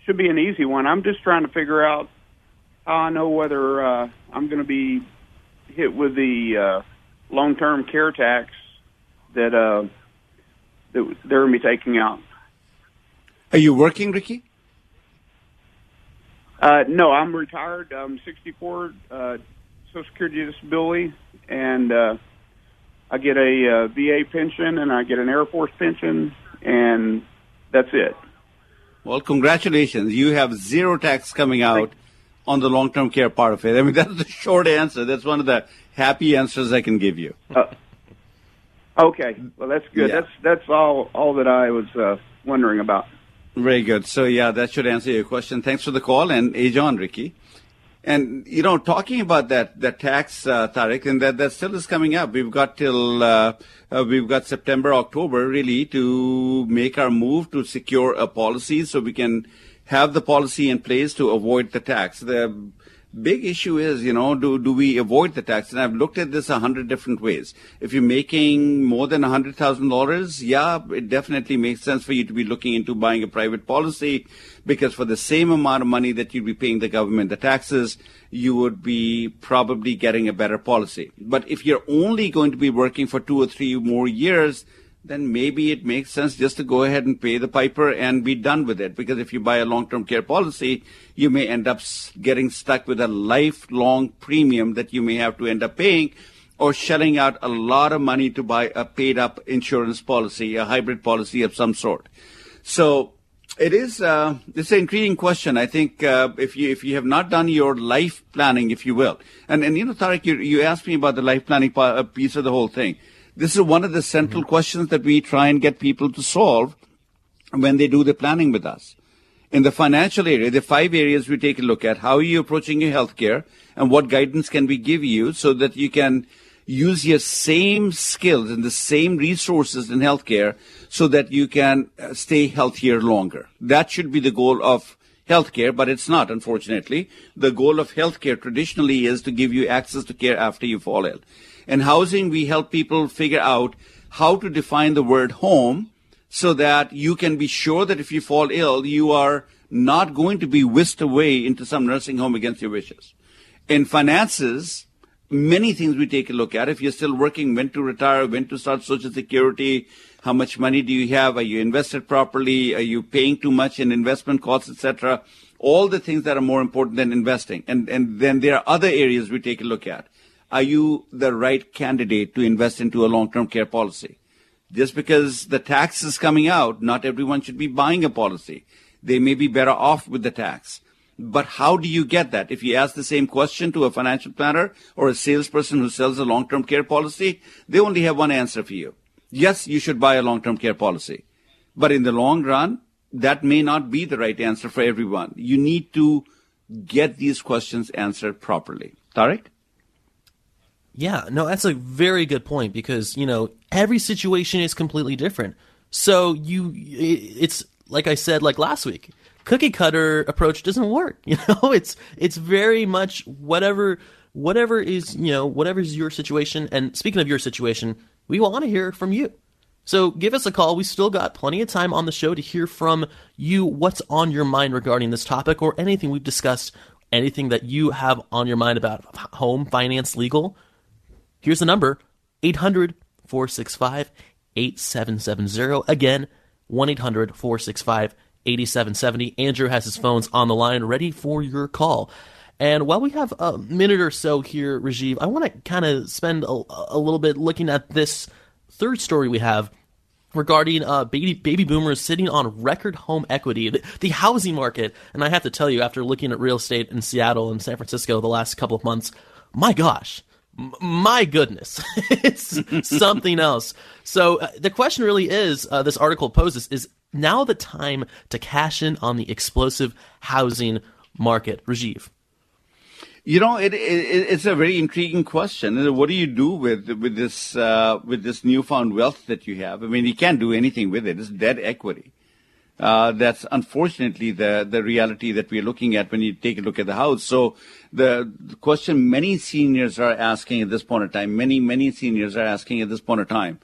should be an easy one. I'm just trying to figure out how I know whether uh, I'm going to be hit with the long-term care tax that that they're going to be taking out. Are you working, Ricky? Uh, no, I'm retired. I'm 64, uh, Social Security disability, and uh, I get a uh, VA pension and I get an Air Force pension, and that's it. Well, congratulations. You have zero tax coming out on the long-term care part of it. I mean, that's the short answer. That's one of the happy answers I can give you. Uh, okay, well that's good. Yeah. That's that's all all that I was uh, wondering about. Very good. So yeah, that should answer your question. Thanks for the call and age on, Ricky. And you know, talking about that that tax, uh, and that that still is coming up. We've got till uh, uh, we've got September, October, really, to make our move to secure a policy so we can have the policy in place to avoid the tax. The big issue is, you know, do, do we avoid the tax? And I've looked at this a hundred different ways. If you're making more than a hundred thousand dollars, yeah, it definitely makes sense for you to be looking into buying a private policy because for the same amount of money that you'd be paying the government the taxes, you would be probably getting a better policy. But if you're only going to be working for two or three more years, then maybe it makes sense just to go ahead and pay the piper and be done with it. Because if you buy a long-term care policy, you may end up getting stuck with a lifelong premium that you may have to end up paying. or shelling out a lot of money to buy a paid up insurance policy, a hybrid policy of some sort. So it is uh, it's an intriguing question. I think uh, if you if you have not done your life planning, if you will, and and you know, Tarek, you you asked me about the life planning uh, piece of the whole thing. This is one of the central mm-hmm. questions that we try and get people to solve when they do the planning with us. In the financial area, the five areas we take a look at: how are you approaching your healthcare, and what guidance can we give you so that you can use your same skills and the same resources in healthcare so that you can uh, stay healthier longer. That should be the goal of healthcare, but it's not, unfortunately. The goal of healthcare traditionally is to give you access to care after you fall ill. In housing, we help people figure out how to define the word home so that you can be sure that if you fall ill, you are not going to be whisked away into some nursing home against your wishes. In finances, many things we take a look at. If you're still working, when to retire, when to start Social Security, how much money do you have? Are you invested properly? Are you paying too much in investment costs, etc.? All the things that are more important than investing. And, and then there are other areas we take a look at. Are you the right candidate to invest into a long-term care policy? Just because the tax is coming out, not everyone should be buying a policy. They may be better off with the tax. But how do you get that? If you ask the same question to a financial planner or a salesperson who sells a long-term care policy, they only have one answer for you. Yes, you should buy a long-term care policy. But in the long run, that may not be the right answer for everyone. You need to get these questions answered properly. Tarek? Yeah, no, that's a very good point because, you know, every situation is completely different. So you, it's like I said, like last week, cookie cutter approach doesn't work. You know, it's it's very much whatever whatever is you know whatever is your situation. And speaking of your situation, we want to hear from you. So give us a call. We still got plenty of time on the show to hear from you. What's on your mind regarding this topic or anything we've discussed? Anything that you have on your mind about home finance legal? Here's the number 800 465 8770. Again, 1 800 465 8770. Andrew has his phones on the line ready for your call. And while we have a minute or so here, Rajiv, I want to kind of spend a, a, little bit looking at this third story we have regarding uh, baby, baby boomers sitting on record home equity, the, the, housing market. And I have to tell you, after looking at real estate in Seattle and San Francisco the last couple of months, my gosh, my goodness, it's something else. So uh, the question really is, uh, this article poses, is now the time to cash in on the explosive housing market. Rajiv. You know, it, it, it's a very intriguing question. What do you do with with this uh, with this newfound wealth that you have? I mean, you can't do anything with it. It's dead equity. Uh, that's unfortunately the the reality that we're looking at when you take a look at the house. So the, the question many seniors are asking at this point in time, many many seniors are asking at this point in time,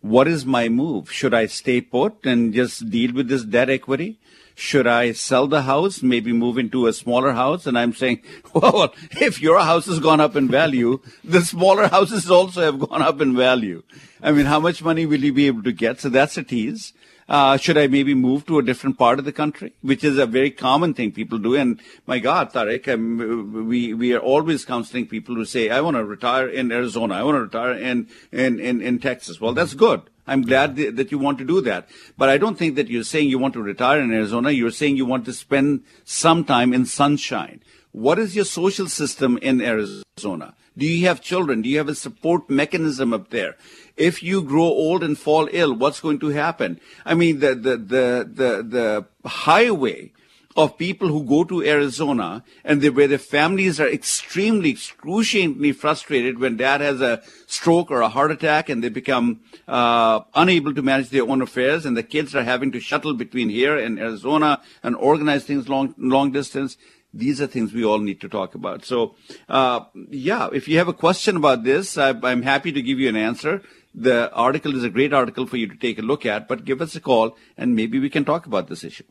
what is my move? Should I stay put and just deal with this debt equity? Should I sell the house, maybe move into a smaller house? And I'm saying, well, if your house has gone up in value, the smaller houses also have gone up in value. I mean, how much money will you be able to get? So that's a tease. Uh, should I maybe move to a different part of the country, which is a very common thing people do? And my God, Tarek, I'm, we we are always counseling people who say, "I want to retire in Arizona. I want to retire in in in, in Texas." Well, that's good. I'm glad th- that you want to do that. But I don't think that you're saying you want to retire in Arizona. You're saying you want to spend some time in sunshine. What is your social system in Arizona? Do you have children? Do you have a support mechanism up there? if you grow old and fall ill, what's going to happen? I mean, the, the, the, the, the highway of people who go to Arizona and they, where their families are extremely, excruciatingly frustrated when dad has a stroke or a heart attack and they become uh, unable to manage their own affairs and the kids are having to shuttle between here and Arizona and organize things long, long distance. These are things we all need to talk about. So, uh, yeah, if you have a question about this, I, I'm happy to give you an answer. The article is a great article for you to take a look at, but give us a call and maybe we can talk about this issue.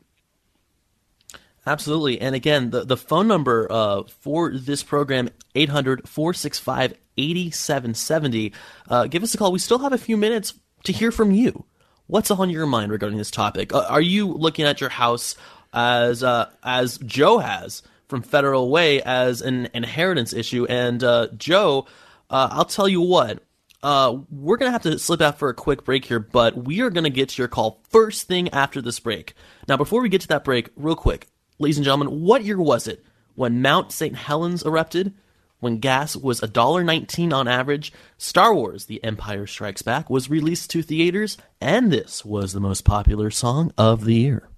Absolutely. And again, the, the phone number uh, for this program, 800 465 8770. Uh, give us a call. We still have a few minutes to hear from you. What's on your mind regarding this topic? Uh, are you looking at your house as uh, as Joe has from Federal Way as an inheritance issue? And uh, Joe Uh, I'll tell you what. Uh, we're gonna have to slip out for a quick break here, but we are gonna get to your call first thing after this break. Now, before we get to that break, real quick, ladies and gentlemen, what year was it when Mount St. Helens erupted? When gas was $1.19 on average, Star Wars The Empire Strikes Back was released to theaters, and this was the most popular song of the year.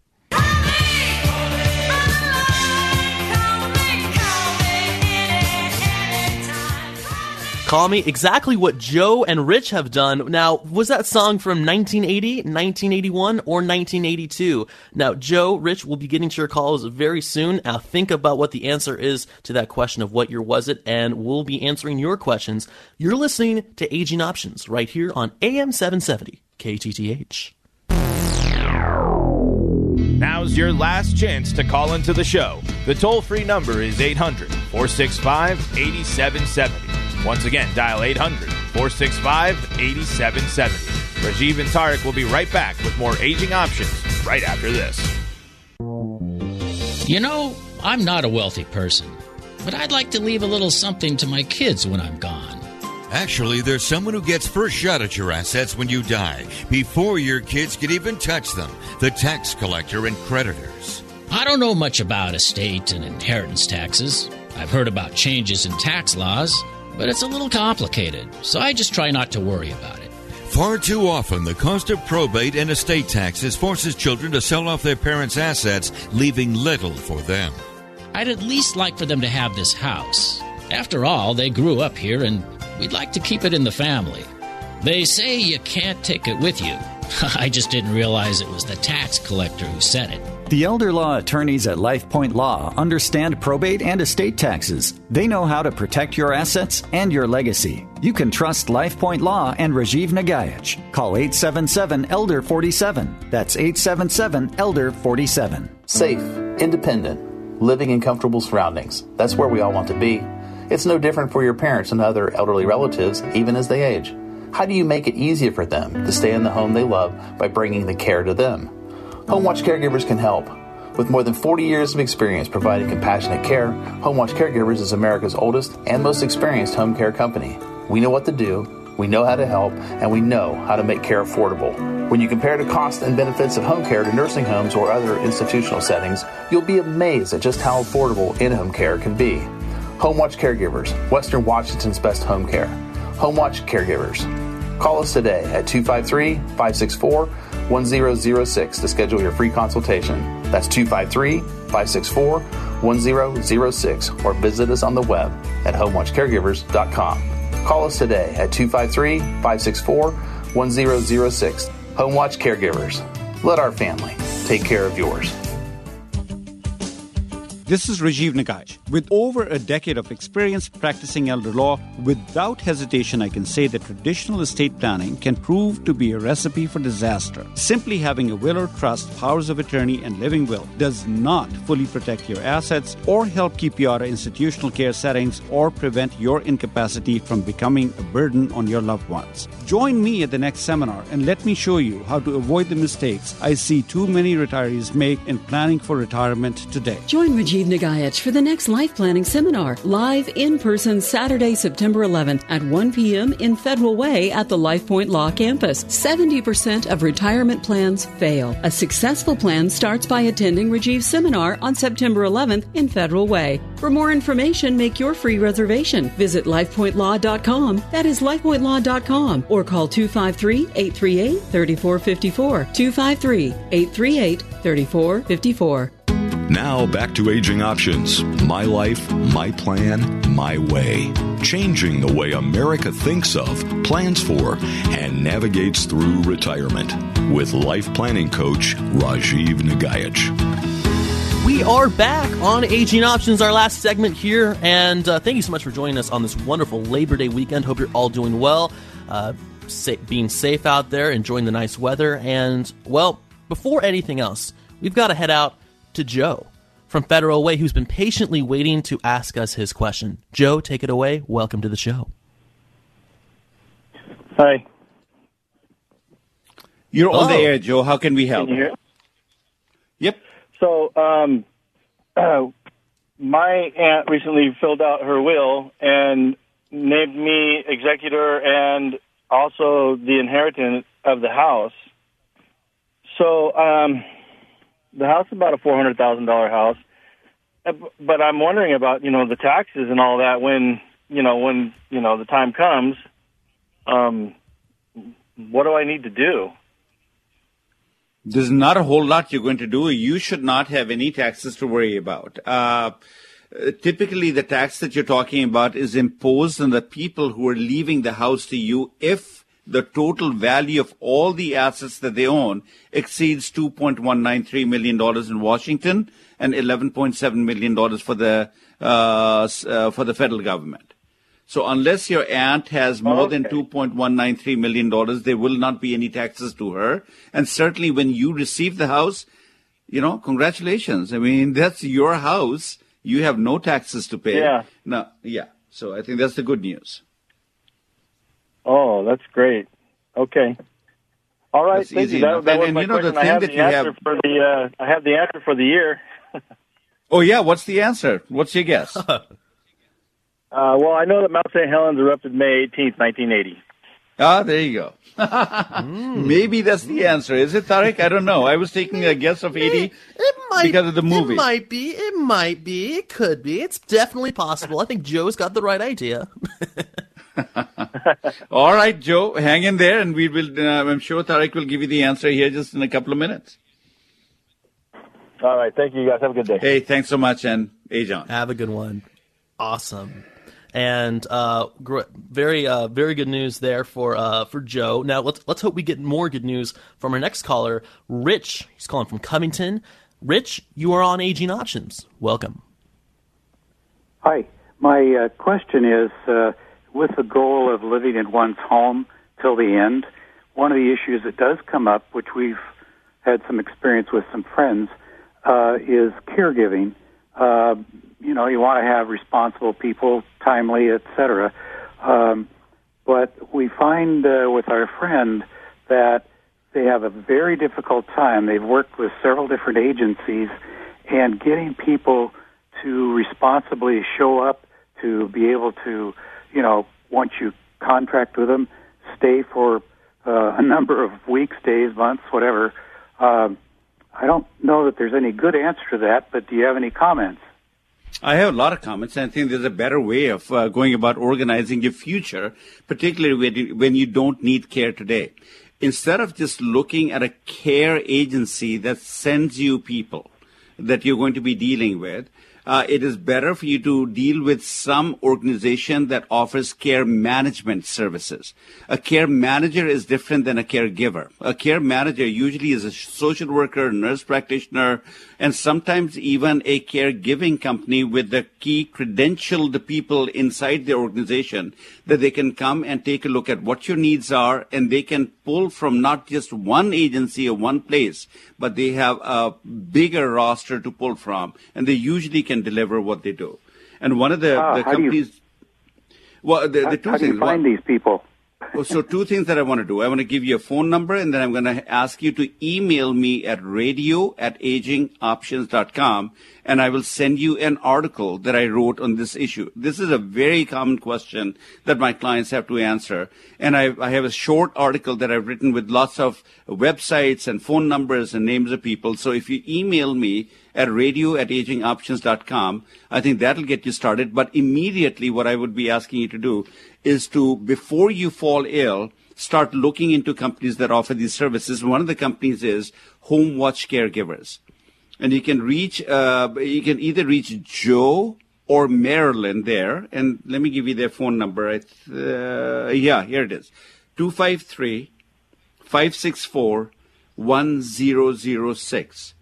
Call me exactly what Joe and Rich have done. Now, was that song from 1980, 1981, or 1982? Now, Joe, Rich will be getting to your calls very soon. Now, think about what the answer is to that question of what year was it, and we'll be answering your questions. You're listening to Aging Options right here on AM 770 KTTH. Now's your last chance to call into the show. The toll free number is 800 465 8770. Once again, dial 800 465 8770. Rajiv and Tarek will be right back with more aging options right after this. You know, I'm not a wealthy person, but I'd like to leave a little something to my kids when I'm gone. Actually, there's someone who gets first shot at your assets when you die, before your kids can even touch them the tax collector and creditors. I don't know much about estate and inheritance taxes. I've heard about changes in tax laws, but it's a little complicated, so I just try not to worry about it. Far too often, the cost of probate and estate taxes forces children to sell off their parents' assets, leaving little for them. I'd at least like for them to have this house. After all, they grew up here and we'd like to keep it in the family. They say you can't take it with you. I just didn't realize it was the tax collector who said it. The elder law attorneys at LifePoint Law understand probate and estate taxes. They know how to protect your assets and your legacy. You can trust LifePoint Law and Rajiv Nagaich. Call 877 Elder 47. That's 877 Elder 47. Safe, independent, living in comfortable surroundings. That's where we all want to be. It's no different for your parents and other elderly relatives, even as they age. How do you make it easier for them to stay in the home they love by bringing the care to them? Home Watch Caregivers can help. With more than 40 years of experience providing compassionate care, Home Watch Caregivers is America's oldest and most experienced home care company. We know what to do, we know how to help, and we know how to make care affordable. When you compare the costs and benefits of home care to nursing homes or other institutional settings, you'll be amazed at just how affordable in home care can be. Home Watch Caregivers, Western Washington's best home care. Home Watch Caregivers. Call us today at 253 564 1006 to schedule your free consultation. That's 253 564 1006 or visit us on the web at homewatchcaregivers.com. Call us today at 253 564 1006. Home Watch Caregivers. Let our family take care of yours. This is Rajiv Nagaich. With over a decade of experience practicing elder law, without hesitation, I can say that traditional estate planning can prove to be a recipe for disaster. Simply having a will or trust, powers of attorney, and living will does not fully protect your assets or help keep you out of institutional care settings or prevent your incapacity from becoming a burden on your loved ones. Join me at the next seminar and let me show you how to avoid the mistakes I see too many retirees make in planning for retirement today. Join Rajiv Nagaich for the next life planning seminar, live in person Saturday, September 11th at 1 p.m. in Federal Way at the LifePoint Law Campus. 70% of retirement plans fail. A successful plan starts by attending Rajiv's seminar on September 11th in Federal Way. For more information, make your free reservation. Visit lifepointlaw.com. That is lifepointlaw.com or call 253 838 Now back to Aging Options My Life, My Plan, My Way. Changing the way America thinks of, plans for, and navigates through retirement. With life planning coach Rajiv Nagaich. We are back on Aging Options, our last segment here, and uh, thank you so much for joining us on this wonderful Labor Day weekend. Hope you're all doing well, uh, sa- being safe out there, enjoying the nice weather, and well, before anything else, we've got to head out to Joe from Federal Way, who's been patiently waiting to ask us his question. Joe, take it away. Welcome to the show. Hi. You're on the air, Joe. How can we help? Can you hear? Yep. So, um, my aunt recently filled out her will, and named me executor and also the inheritance of the house. So um, the house is about a four hundred thousand dollar house, Uh, but I'm wondering about you know the taxes and all that when you know when you know the time comes. Um, what do I need to do? There's not a whole lot you're going to do. You should not have any taxes to worry about. Uh, uh, typically, the tax that you're talking about is imposed on the people who are leaving the house to you if the total value of all the assets that they own exceeds $2.193 million in Washington and $11.7 million for the, uh, uh, for the federal government. So unless your aunt has more than $2.193 million, there will not be any taxes to her. And certainly when you receive the house, you know, congratulations. I mean, that's your house. You have no taxes to pay. Yeah. No, yeah. So I think that's the good news. Oh, that's great. Okay. All right, That's thank easy you. That, that And- was and my you know, question. I thing have that the you answer have- for the. Uh, I have the answer for the year. Oh, yeah. What's the answer? What's your guess? Uh, well, I know that Mount St. Helens erupted May 18th, 1980. ah, there you go. Maybe that's the answer. Is it, Tarek? I don't know. I was taking a guess of 80 it might, because of the movie. It might be. It might be. It could be. It's definitely possible. I think Joe's got the right idea. All right, Joe, hang in there, and we will. Uh, I'm sure Tarek will give you the answer here just in a couple of minutes. All right, thank you guys. Have a good day. Hey, thanks so much, and hey, John. Have a good one. Awesome. And uh, gr- very, uh, very good news there for uh, for Joe. Now let's let's hope we get more good news from our next caller, Rich. He's calling from Covington. Rich, you are on Aging Options. Welcome. Hi. My uh, question is uh, with the goal of living in one's home till the end, one of the issues that does come up, which we've had some experience with some friends, uh, is caregiving. Uh, you know, you want to have responsible people, timely, etc. Um, but we find uh, with our friend that they have a very difficult time. They've worked with several different agencies, and getting people to responsibly show up to be able to, you know, once you contract with them, stay for uh, a number of weeks, days, months, whatever. Um, I don't know that there's any good answer to that, but do you have any comments? I have a lot of comments, and I think there's a better way of uh, going about organizing your future, particularly when you, when you don't need care today. Instead of just looking at a care agency that sends you people that you're going to be dealing with, uh, it is better for you to deal with some organization that offers care management services. A care manager is different than a caregiver. A care manager usually is a social worker, nurse practitioner, and sometimes even a caregiving company with the key credentialed people inside the organization that they can come and take a look at what your needs are and they can pull from not just one agency or one place, but they have a bigger roster to pull from and they usually can deliver what they do. And one of the, Ah, the how do you- companies, well, the, How, the two how do you find One- these people? So two things that I want to do. I want to give you a phone number and then I'm going to ask you to email me at radio at agingoptions.com and I will send you an article that I wrote on this issue. This is a very common question that my clients have to answer. And I, I have a short article that I've written with lots of websites and phone numbers and names of people. So if you email me at radio at agingoptions.com, I think that'll get you started. But immediately what I would be asking you to do is to, before you fall ill, start looking into companies that offer these services. One of the companies is Home Watch Caregivers. And you can reach, uh, you can either reach Joe or Marilyn there. And let me give you their phone number. Uh, yeah, here it is. 253 564 1006.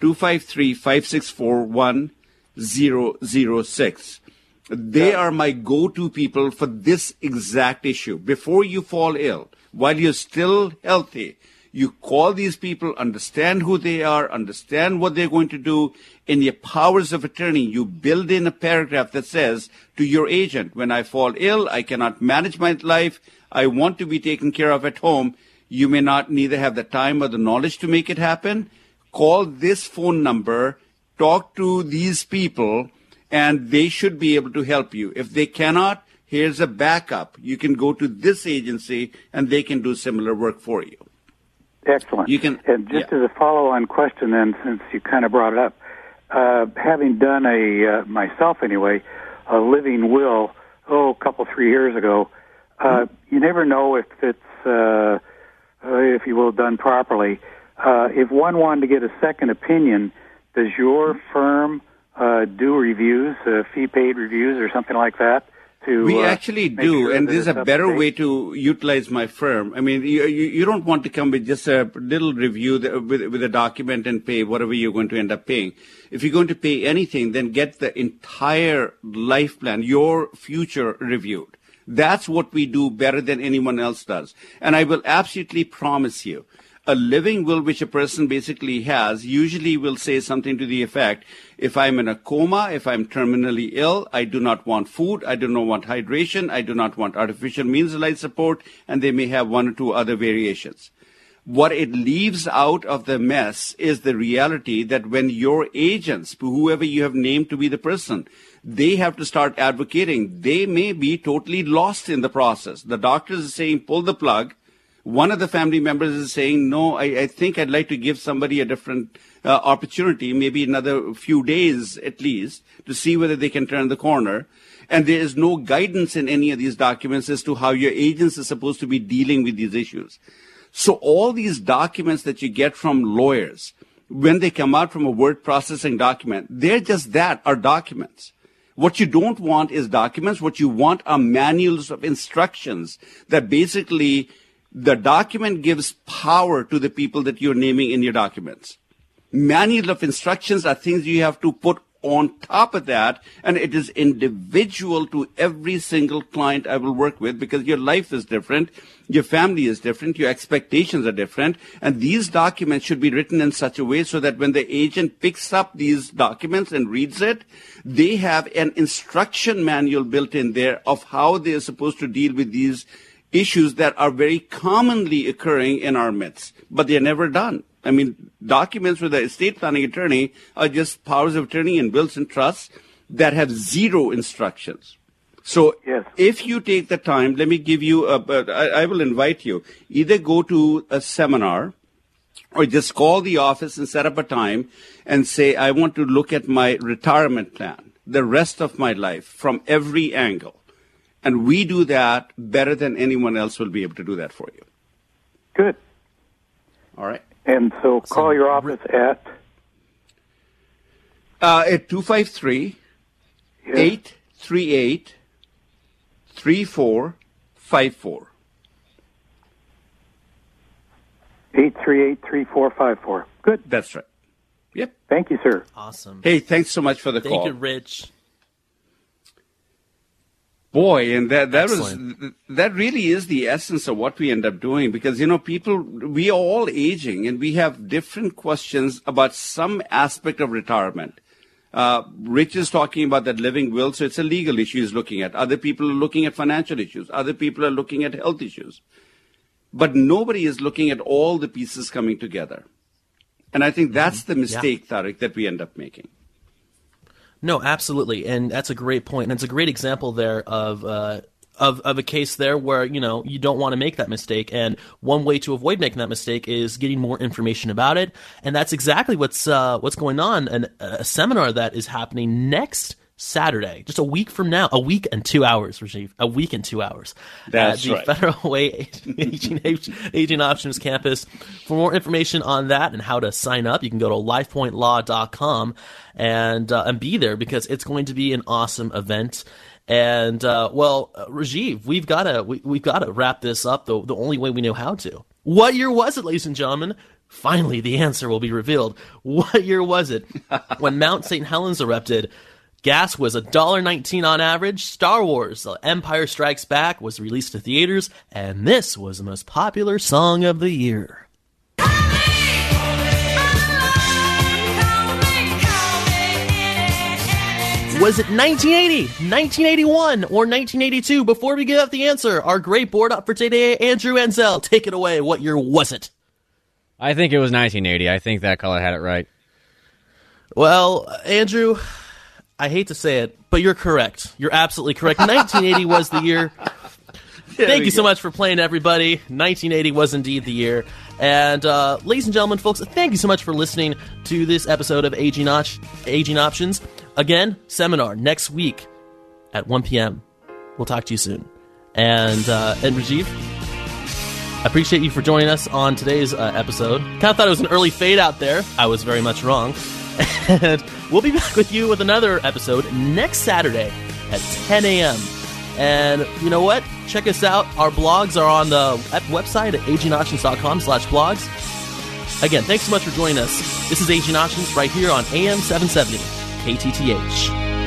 253 564 1006. They are my go to people for this exact issue. Before you fall ill, while you're still healthy, you call these people, understand who they are, understand what they're going to do. In your powers of attorney, you build in a paragraph that says to your agent, when I fall ill, I cannot manage my life, I want to be taken care of at home. You may not neither have the time or the knowledge to make it happen. Call this phone number, talk to these people, and they should be able to help you. If they cannot, Here's a backup. You can go to this agency and they can do similar work for you. Excellent. You can, and just as a follow-on question, then, since you kind of brought it up, uh, having done a uh, myself anyway, a living will, oh, a couple three years ago, uh, mm-hmm. you never know if it's, uh, uh, if you will, done properly. Uh, if one wanted to get a second opinion, does your firm uh, do reviews, uh, fee-paid reviews, or something like that? To, we uh, actually do, sure and this is a better way to utilize my firm. I mean, you, you, you don't want to come with just a little review that, with, with a document and pay whatever you're going to end up paying. If you're going to pay anything, then get the entire life plan, your future reviewed. That's what we do better than anyone else does. And I will absolutely promise you, a living will which a person basically has usually will say something to the effect if I'm in a coma, if I'm terminally ill, I do not want food, I do not want hydration, I do not want artificial means of life support, and they may have one or two other variations. What it leaves out of the mess is the reality that when your agents, whoever you have named to be the person, they have to start advocating. They may be totally lost in the process. The doctors are saying, pull the plug one of the family members is saying, no, I, I think I'd like to give somebody a different uh, opportunity, maybe another few days at least, to see whether they can turn the corner. And there is no guidance in any of these documents as to how your agents are supposed to be dealing with these issues. So all these documents that you get from lawyers, when they come out from a word processing document, they're just that, are documents. What you don't want is documents. What you want are manuals of instructions that basically the document gives power to the people that you're naming in your documents. Manual of instructions are things you have to put on top of that, and it is individual to every single client I will work with because your life is different, your family is different, your expectations are different, and these documents should be written in such a way so that when the agent picks up these documents and reads it, they have an instruction manual built in there of how they are supposed to deal with these issues that are very commonly occurring in our midst, but they're never done. I mean, documents with the estate planning attorney are just powers of attorney and wills and trusts that have zero instructions. So yes. if you take the time, let me give you a, I, I will invite you, either go to a seminar or just call the office and set up a time and say, I want to look at my retirement plan, the rest of my life from every angle. And we do that better than anyone else will be able to do that for you. Good. All right. And so call your office at? Uh, at 253 838 3454. 838 3454. Good. That's right. Yep. Thank you, sir. Awesome. Hey, thanks so much for the Thank call. Thank you, Rich. Boy, and that that Excellent. was that really is the essence of what we end up doing because you know people we are all aging and we have different questions about some aspect of retirement. Uh, Rich is talking about that living will, so it's a legal issue he's looking at. Other people are looking at financial issues. Other people are looking at health issues. But nobody is looking at all the pieces coming together. And I think that's the mistake, Tarek, that we end up making. No, absolutely, and that's a great point, and it's a great example there of. Uh, of, of a case there where you know you don't want to make that mistake. And one way to avoid making that mistake is getting more information about it. And that's exactly what's uh, what's going on. And a seminar that is happening next Saturday, just a week from now, a week and two hours, Rajiv, a week and two hours. That's at the right. Federal Way Aging, Aging Options Campus. For more information on that and how to sign up, you can go to lifepointlaw.com and uh, and be there because it's going to be an awesome event. And uh, well, uh, Rajiv, we've got to we, we've got to wrap this up the the only way we know how to. What year was it, ladies and gentlemen? Finally, the answer will be revealed. What year was it when Mount St. Helens erupted? Gas was $1.19 on average. Star Wars The Empire Strikes Back was released to theaters, and this was the most popular song of the year. Was it 1980, 1981, or 1982? Before we give out the answer, our great board op for today, Andrew Ansel, take it away. What year was it? I think it was 1980. I think that caller had it right. Well, Andrew, I hate to say it, but you're correct. You're absolutely correct. 1980 was the year. Thank you so much for playing, everybody. 1980 was indeed the year. And uh, ladies and gentlemen, folks, thank you so much for listening to this episode of Aging, Op- Aging Options. Again, seminar next week at 1 p.m. We'll talk to you soon. And uh, and Rajiv, I appreciate you for joining us on today's uh, episode. Kind of thought it was an early fade out there. I was very much wrong. And we'll be back with you with another episode next Saturday at 10 a.m. And you know what? Check us out. Our blogs are on the website at agingoptions.com slash blogs. Again, thanks so much for joining us. This is Aging Options right here on AM 770 KTTH.